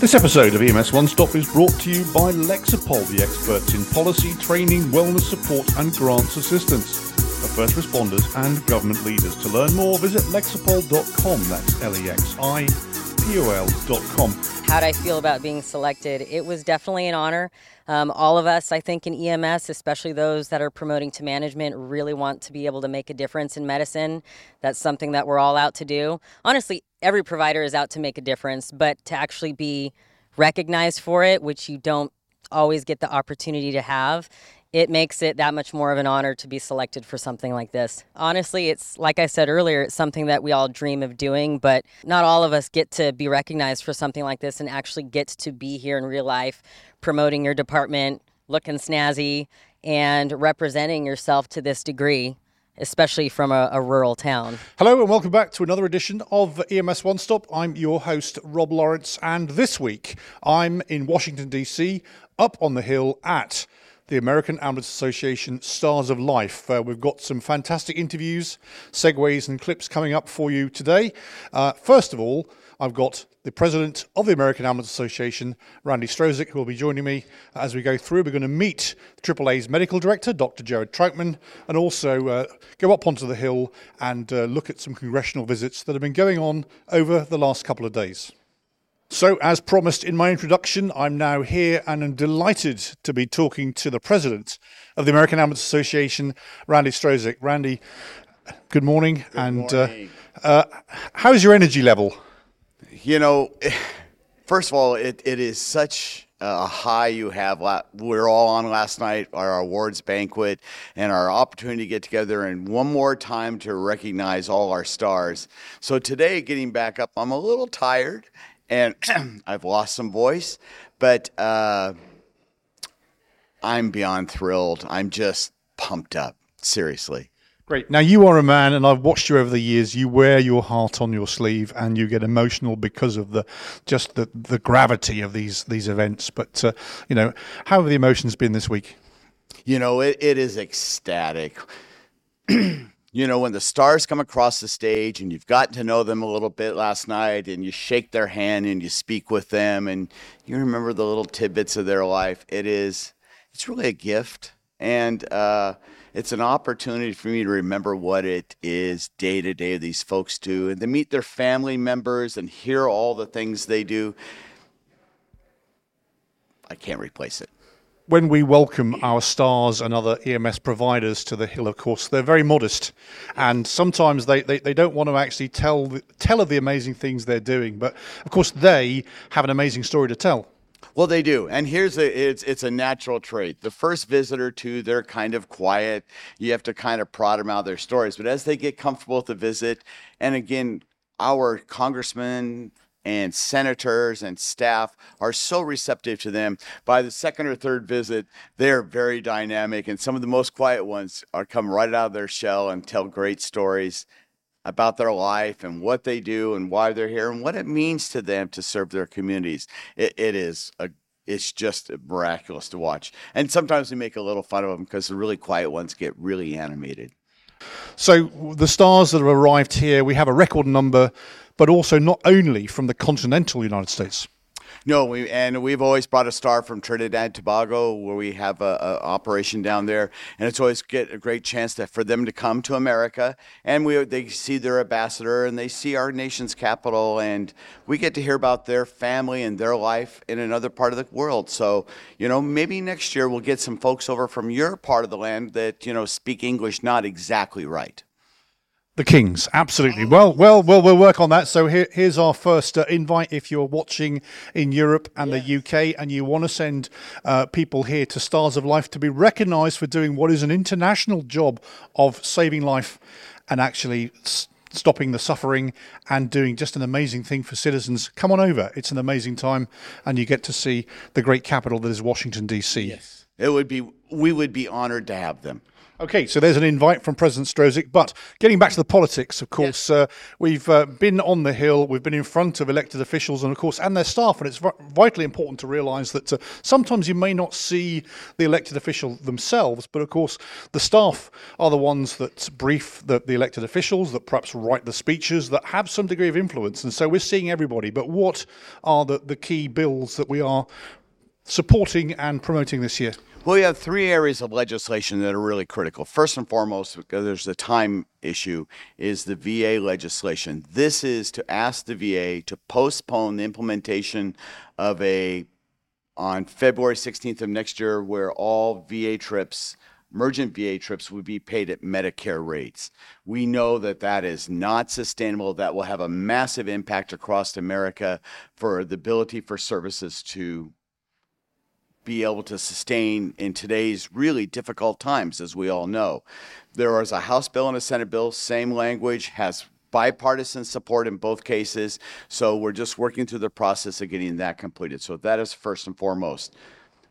This episode of EMS One Stop is brought to you by Lexipol, the experts in policy, training, wellness support, and grants assistance for first responders and government leaders. To learn more, visit lexipol.com. That's L E X I P O L.com. How did I feel about being selected? It was definitely an honor. Um, all of us, I think, in EMS, especially those that are promoting to management, really want to be able to make a difference in medicine. That's something that we're all out to do. Honestly, every provider is out to make a difference, but to actually be recognized for it, which you don't always get the opportunity to have, it makes it that much more of an honor to be selected for something like this. Honestly, it's like I said earlier, it's something that we all dream of doing, but not all of us get to be recognized for something like this and actually get to be here in real life promoting your department, looking snazzy, and representing yourself to this degree especially from a, a, rural town. Hello, and welcome back to another edition of EMS One Stop. I'm your host, Rob Lawrence, and this week I'm in Washington, D.C., up on the Hill at the American Ambulance Association Stars of Life. Uh, we've got some fantastic interviews, segues, and clips coming up for you today. Uh, first of all, I've got the president of the American Ambulance Association, Randy Strozyk, who will be joining me as we go through. We're going to meet AAA's medical director, Dr. Gerad Troutman, and also uh, go up onto the Hill and uh, look at some congressional visits that have been going on over the last couple of days. So, as promised in my introduction, I'm now here and I'm delighted to be talking to the president of the American Ambulance Association, Randy Strozyk. Randy, good morning. Good and morning. Uh, uh, how's your energy level? You know, first of all, it, it is such a high you have. We are all on last night, our awards banquet, and our opportunity to get together and one more time to recognize all our stars. So today, getting back up, I'm a little tired and I've lost some voice, but uh, I'm beyond thrilled. I'm just pumped up, seriously. Great. Now you are a man, and I've watched you over the years. You wear your heart on your sleeve, and you get emotional because of the just the, the gravity of these these events. But uh, you know, how have the emotions been this week? You know, it, it is ecstatic. you know, when the stars come across the stage and you've gotten to know them a little bit last night and you shake their hand and you speak with them and you remember the little tidbits of their life, it is, it's really a gift. And uh, it's an opportunity for me to remember what it is day to day these folks do and to meet their family members and hear all the things they do. I can't replace it when we welcome our stars and other EMS providers to the Hill, of course, they're very modest. And sometimes they, they, they don't want to actually tell, tell of the amazing things they're doing. But of course, they have an amazing story to tell. Well, they do, and here's a it's it's a natural trait. The first visitor or two, they're kind of quiet. You have to kind of prod them out of their stories, but as they get comfortable with the visit, and again, our congressmen, and senators and staff are so receptive to them. By the second or third visit, they're very dynamic, and some of the most quiet ones are come right out of their shell and tell great stories about their life and what they do and why they're here and what it means to them to serve their communities. it, it is a it's just miraculous to watch. And sometimes we make a little fun of them because the really quiet ones get really animated. So the stars that have arrived here, we have a record number but also not only from the continental United States. No, we and we've always brought a star from Trinidad and Tobago, where we have a, a, operation down there, and it's always get a great chance to, for them to come to America, and we they see their ambassador and they see our nation's capital, and we get to hear about their family and their life in another part of the world. So you know, maybe next year we'll get some folks over from your part of the land that you know speak English not exactly right. The Kings, absolutely. Well, well, well, we'll work on that. So here, here's our first uh, invite. If you're watching in Europe and yes. the UK, and you want to send uh, people here to Stars of Life to be recognised for doing what is an international job of saving life and actually s- stopping the suffering and doing just an amazing thing for citizens, come on over. It's an amazing time, and you get to see the great capital that is Washington D.C. Yes, it would be. We would be honoured to have them. Okay, so there's an invite from President Strozyk. But getting back to the politics, of course, uh, we've uh, been on the Hill, we've been in front of elected officials and, of course, and their staff. And it's vitally important to realise that uh, sometimes you may not see the elected official themselves, but of course, the staff are the ones that brief the, the elected officials, that perhaps write the speeches, that have some degree of influence. And so we're seeing everybody. But what are the, the key bills that we are supporting and promoting this year? Well, we have three areas of legislation that are really critical. First and foremost, because there's a time issue, is the VA legislation. This is to ask the VA to postpone the implementation of a on February 16th of next year, where all VA trips emergent VA trips would be paid at Medicare rates. We know that that is not sustainable. That will have a massive impact across America for the ability for services to be able to sustain in today's really difficult times, as we all know. There is a House bill and a Senate bill, same language, has bipartisan support in both cases. So we're just working through the process of getting that completed. So that is first and foremost.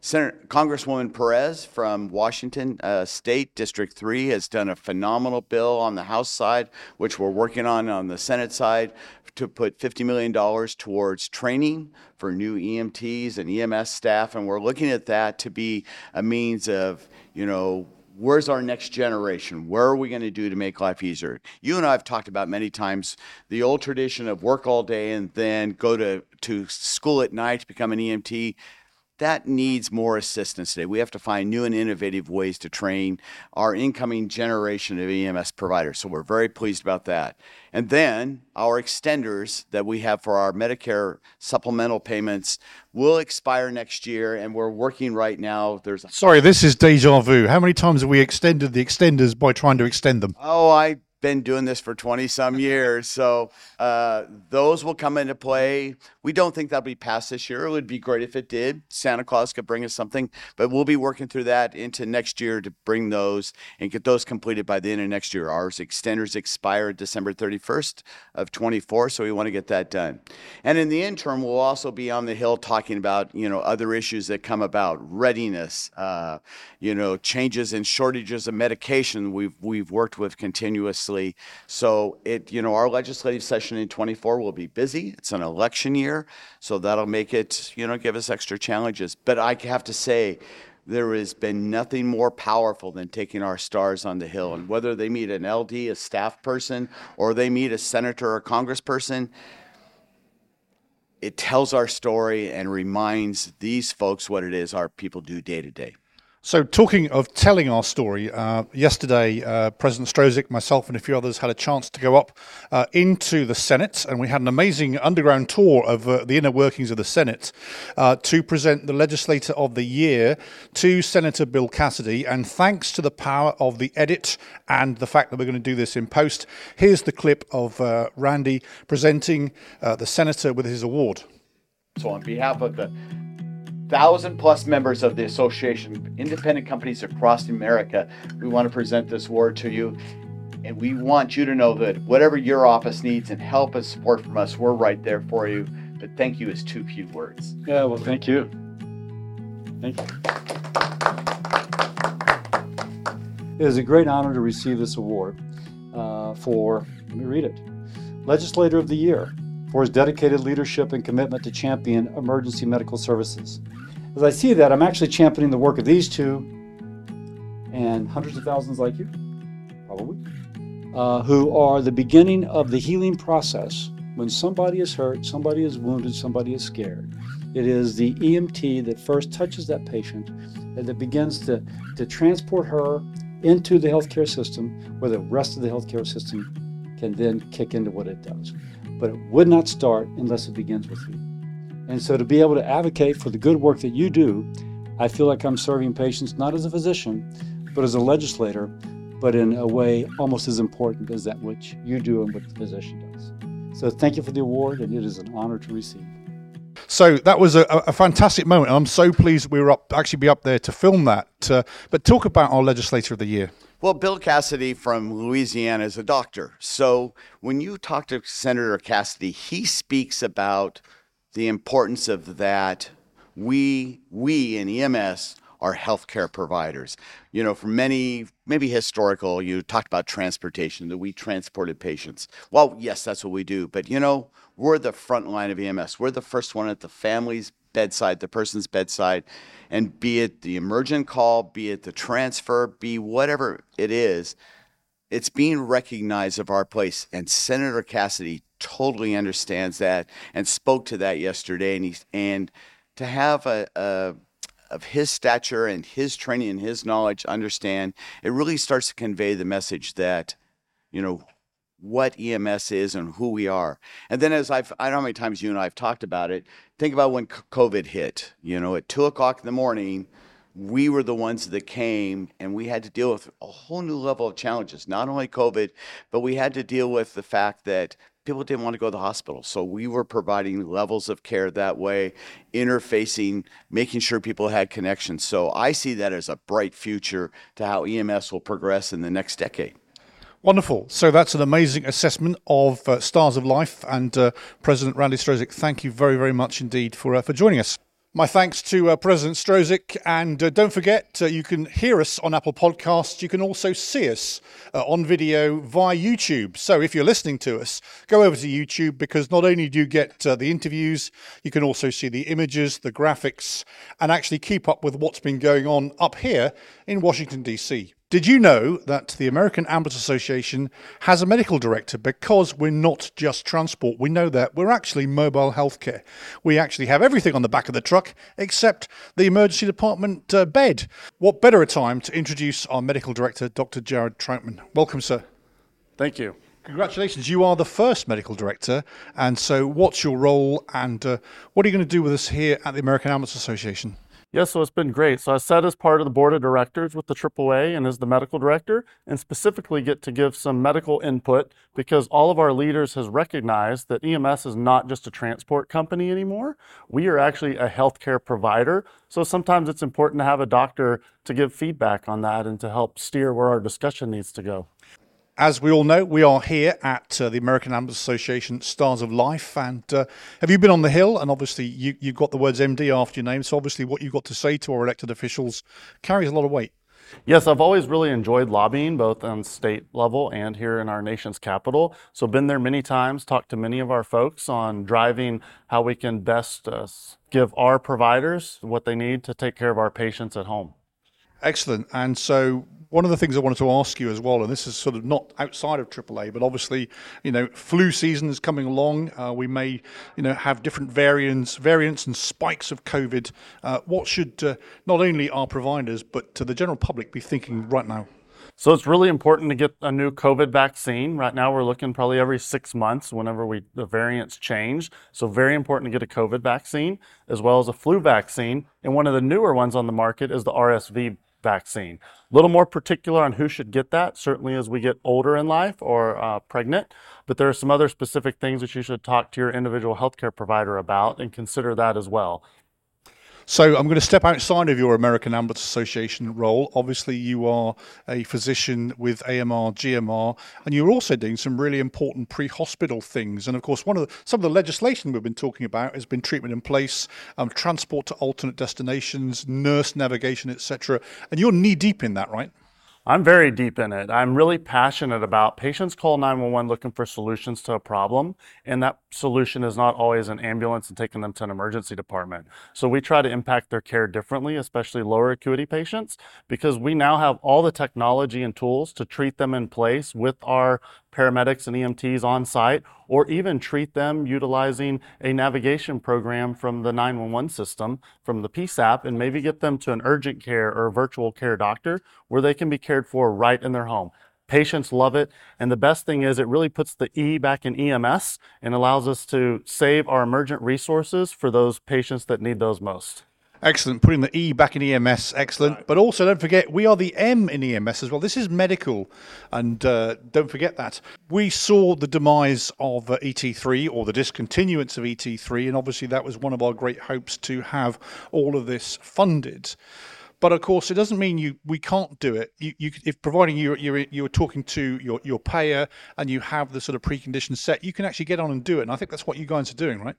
Senator Congresswoman Perez from Washington uh, State District 3 has done a phenomenal bill on the House side, which we're working on on the Senate side to put $50 million towards training for new EMTs and EMS staff. And we're looking at that to be a means of, you know, where's our next generation? Where are we going to do to make life easier? You and I have talked about many times the old tradition of work all day and then go to, to school at night to become an EMT that needs more assistance today. We have to find new and innovative ways to train our incoming generation of EMS providers. So we're very pleased about that. And then our extenders that we have for our Medicare supplemental payments will expire next year, and we're working right now. There's a- sorry, this is deja vu. How many times have we extended the extenders by trying to extend them? Oh, I been doing this for 20 some years. So uh, those will come into play. We don't think that'll be passed this year. It would be great if it did. Santa Claus could bring us something, but we'll be working through that into next year to bring those and get those completed by the end of next year. Ours extenders expire December 31st of 24, so we want to get that done. And in the interim, we'll also be on the Hill talking about, you know, other issues that come about, readiness, uh, you know, changes in shortages of medication we've, we've worked with so it, you know, our legislative session in 24 will be busy. It's an election year, so that'll make it, you know, give us extra challenges. But I have to say, there has been nothing more powerful than taking our stars on the hill. And whether they meet an LD, a staff person, or they meet a senator or congressperson, it tells our story and reminds these folks what it is our people do day to day. So, talking of telling our story, uh, yesterday uh, President Strozyk, myself, and a few others had a chance to go up uh, into the Senate, and we had an amazing underground tour of uh, the inner workings of the Senate uh, to present the Legislator of the Year to Senator Bill Cassidy. And thanks to the power of the edit and the fact that we're going to do this in post, here's the clip of uh, Randy presenting the Senator with his award. So, on behalf of the thousand plus members of the association, independent companies across America. We want to present this award to you. And we want you to know that whatever your office needs and help and support from us, we're right there for you. But thank you is too few words. Yeah, well, thank you. Thank you. It is a great honor to receive this award uh, for, let me read it, Legislator of the Year for his dedicated leadership and commitment to champion emergency medical services. As I see that, I'm actually championing the work of these two and hundreds of thousands like you, probably, uh, who are the beginning of the healing process when somebody is hurt, somebody is wounded, somebody is scared. It is the EMT that first touches that patient and that begins to, to transport her into the healthcare system where the rest of the healthcare system can then kick into what it does but it would not start unless it begins with you. And so to be able to advocate for the good work that you do, I feel like I'm serving patients not as a physician, but as a legislator, but in a way almost as important as that which you do and what the physician does. So thank you for the award, and it is an honor to receive. So that was a, a fantastic moment. I'm so pleased we were up actually be up there to film that. Uh, but talk about our legislator of the year. Well, Bill Cassidy from Louisiana is a doctor. So when you talk to Senator Cassidy, he speaks about the importance of that. We, we in EMS are healthcare providers. You know, for many, maybe historical, you talked about transportation, that we transported patients. Well, yes, that's what we do. But, you know, we're the front line of EMS. We're the first one at the family's bedside, the person's bedside. And be it the emergent call, be it the transfer, be whatever it is, it's being recognized of our place. And Senator Cassidy totally understands that and spoke to that yesterday. And, he, and to have a, a of his stature and his training and his knowledge understand, it really starts to convey the message that, you know, what EMS is and who we are. And then, as I've, I don't know how many times you and I have talked about it, think about when COVID hit. You know, at two o'clock in the morning, we were the ones that came and we had to deal with a whole new level of challenges. Not only COVID, but we had to deal with the fact that people didn't want to go to the hospital. So we were providing levels of care that way, interfacing, making sure people had connections. So I see that as a bright future to how EMS will progress in the next decade. Wonderful. So that's an amazing assessment of uh, Stars of Life. And uh, President Randy Strozyk, thank you very, very much indeed for, uh, for joining us. My thanks to uh, President Strozyk. And uh, don't forget, uh, you can hear us on Apple Podcasts. You can also see us on video via YouTube. So if you're listening to us, go over to YouTube because not only do you get the interviews, you can also see the images, the graphics, and actually keep up with what's been going on up here in Washington, D.C. Did you know that the American Ambulance Association has a medical director because we're not just transport? We know that we're actually mobile healthcare. We actually have everything on the back of the truck except the emergency department uh, bed. What better a time to introduce our medical director, Dr. Gerad Troutman? Welcome, sir. Thank you. Congratulations, you are the first medical director. And so, what's your role and uh, what are you going to do with us here at the American Ambulance Association? Yes, yeah, so it's been great. So I sat as part of the board of directors with the AAA and as the medical director, and specifically get to give some medical input because all of our leaders has recognized that EMS is not just a transport company anymore. We are actually a healthcare provider. So sometimes it's important to have a doctor to give feedback on that and to help steer where our discussion needs to go. As we all know, we are here at uh, the American Ambulance Association Stars of Life. And uh, have you been on the Hill? And obviously, you, you've got the words MD after your name. So, obviously, what you've got to say to our elected officials carries a lot of weight. Yes, I've always really enjoyed lobbying, both on state level and here in our nation's capital. So, been there many times, talked to many of our folks on driving how we can best uh, give our providers what they need to take care of our patients at home. Excellent. And so, one of the things I wanted to ask you as well, and this is sort of not outside of AAA, but obviously, you know, flu season is coming along. Uh, we may, you know, have different variants, variants and spikes of COVID. Uh, what should uh, not only our providers but to the general public be thinking right now? So it's really important to get a new COVID vaccine. Right now, we're looking probably every six months whenever we the variants change. So very important to get a COVID vaccine as well as a flu vaccine. And one of the newer ones on the market is the RSV vaccine. A little more particular on who should get that, certainly as we get older in life or uh, pregnant, but there are some other specific things that you should talk to your individual healthcare provider about and consider that as well. So I'm going to step outside of your American Ambulance Association role. Obviously, you are a physician with AMR, GMR, and you're also doing some really important pre-hospital things. And of course, one of the, some of the legislation we've been talking about has been treatment in place, um, transport to alternate destinations, nurse navigation, etc. And you're knee deep in that, right? I'm very deep in it. I'm really passionate about patients call 911 looking for solutions to a problem, and that solution is not always an ambulance and taking them to an emergency department. So we try to impact their care differently, especially lower acuity patients, because we now have all the technology and tools to treat them in place with our paramedics and EMTs on site, or even treat them utilizing a navigation program from the 911 system, from the PSAP, and maybe get them to an urgent care or a virtual care doctor where they can be cared for right in their home. Patients love it. And the best thing is it really puts the E back in EMS and allows us to save our emergent resources for those patients that need those most. Excellent. Putting the E back in EMS, excellent. Right. But also, don't forget, we are the M in EMS as well. This is medical, and uh, don't forget that. We saw the demise of uh, ET3 or the discontinuance of ET3, and obviously, that was one of our great hopes to have all of this funded. But of course, it doesn't mean you we can't do it. You, you if providing you you're you're talking to your your payer and you have the sort of preconditions set, you can actually get on and do it. And I think that's what you guys are doing, right?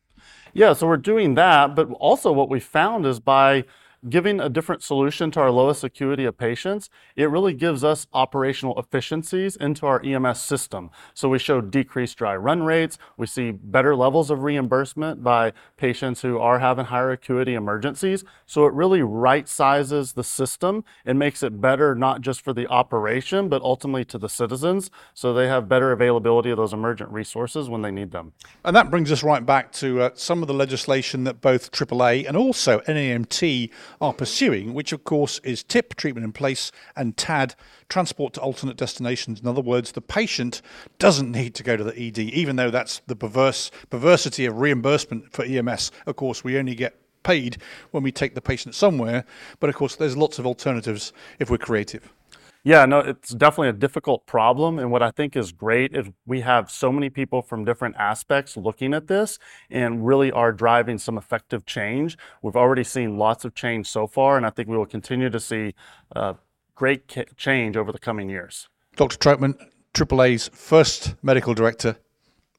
Yeah, so we're doing that, but also what we found is by giving a different solution to our lowest acuity of patients, it really gives us operational efficiencies into our EMS system. So we show decreased dry run rates, we see better levels of reimbursement by patients who are having higher acuity emergencies. So it really right sizes the system and makes it better not just for the operation, but ultimately to the citizens so they have better availability of those emergent resources when they need them. And that brings us right back to uh, some of the legislation that both AAA and also NAEMT are pursuing, which of course is TIP, treatment in place, and TAD, transport to alternate destinations. In other words, the patient doesn't need to go to the ED, even though that's the perverse perversity of reimbursement for EMS. Of course, we only get paid when we take the patient somewhere, but of course, there's lots of alternatives if we're creative. Yeah, no, it's definitely a difficult problem. And what I think is great is we have so many people from different aspects looking at this and really are driving some effective change. We've already seen lots of change so far, and I think we will continue to see uh, great change over the coming years. Dr. Troutman, AAA's first medical director,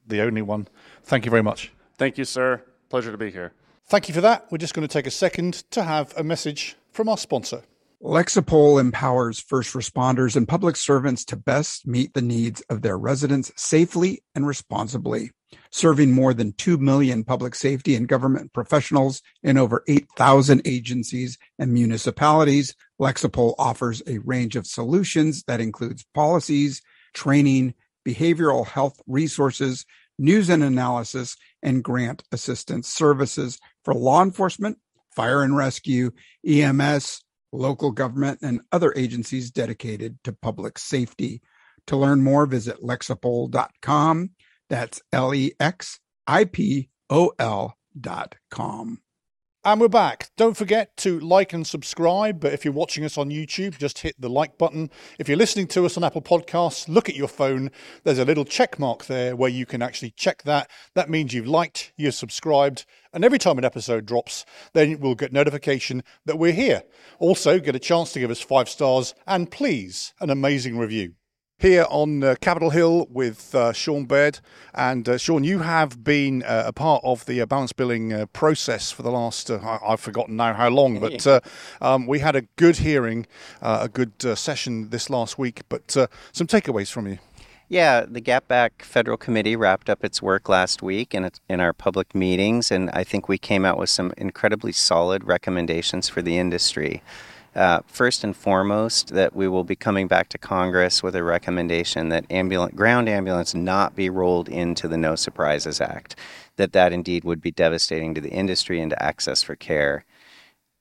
the only one. Thank you very much. Thank you, sir. Pleasure to be here. Thank you for that. We're just going to take a second to have a message from our sponsor. Lexipol empowers first responders and public servants to best meet the needs of their residents safely and responsibly. Serving more than 2 million public safety and government professionals in over 8,000 agencies and municipalities, Lexipol offers a range of solutions that includes policies, training, behavioral health resources, news and analysis, and grant assistance services for law enforcement, fire and rescue, EMS, local government, and other agencies dedicated to public safety. To learn more, visit lexipol.com. That's L E X I P O L dot com. And we're back. Don't forget to like and subscribe. But if you're watching us on YouTube, just hit the like button. If you're listening to us on Apple Podcasts, look at your phone. There's a little check mark there where you can actually check that. That means you've liked, you've subscribed. And every time an episode drops, then we'll get notification that we're here. Also, get a chance to give us five stars and please, an amazing review here on uh, Capitol Hill with uh, Shawn Baird. And uh, Shawn, you have been uh, a part of the uh, balance billing uh, process for the last, I- have forgotten now how long, but um, we had a good hearing, a good session this last week. But some takeaways from you. Yeah, the GAPBAC Federal Committee wrapped up its work last week in, in our public meetings, and I think we came out with some incredibly solid recommendations for the industry. Uh, first and foremost, that we will be coming back to Congress with a recommendation that ambulance, ground ambulance not be rolled into the No Surprises Act. That that indeed would be devastating to the industry and to access for care.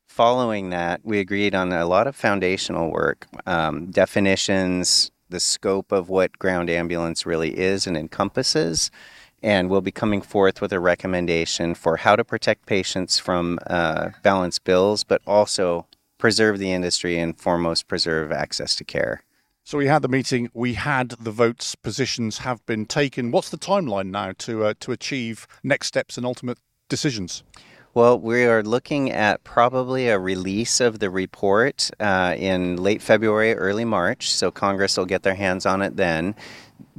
Following that, we agreed on a lot of foundational work, um, definitions, the scope of what ground ambulance really is and encompasses and we'll be coming forth with a recommendation for how to protect patients from uh, balance bills, but also preserve the industry and foremost preserve access to care. So we had the meeting, we had the votes, positions have been taken. What's the timeline now to uh, to achieve next steps and ultimate decisions? Well, we are looking at probably a release of the report uh, in late February, early March. So Congress will get their hands on it then.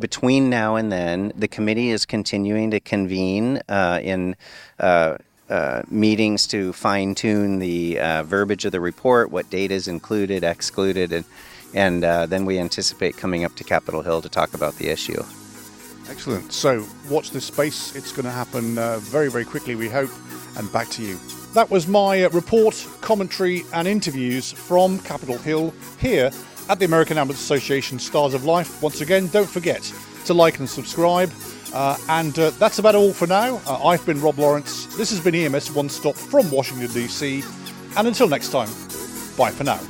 Between now and then, the committee is continuing to convene uh, in uh, uh, meetings to fine tune the uh, verbiage of the report, what data is included, excluded, and, and uh, then we anticipate coming up to Capitol Hill to talk about the issue. Excellent. So watch this space. It's going to happen uh, very, very quickly, we hope. And back to you. That was my uh, report, commentary, and interviews from Capitol Hill here at the American Ambulance Association Stars of Life. Once again, don't forget to like and subscribe. Uh, and uh, that's about all for now. Uh, I've been Rob Lawrence. This has been EMS One Stop from Washington, D.C. And until next time, bye for now.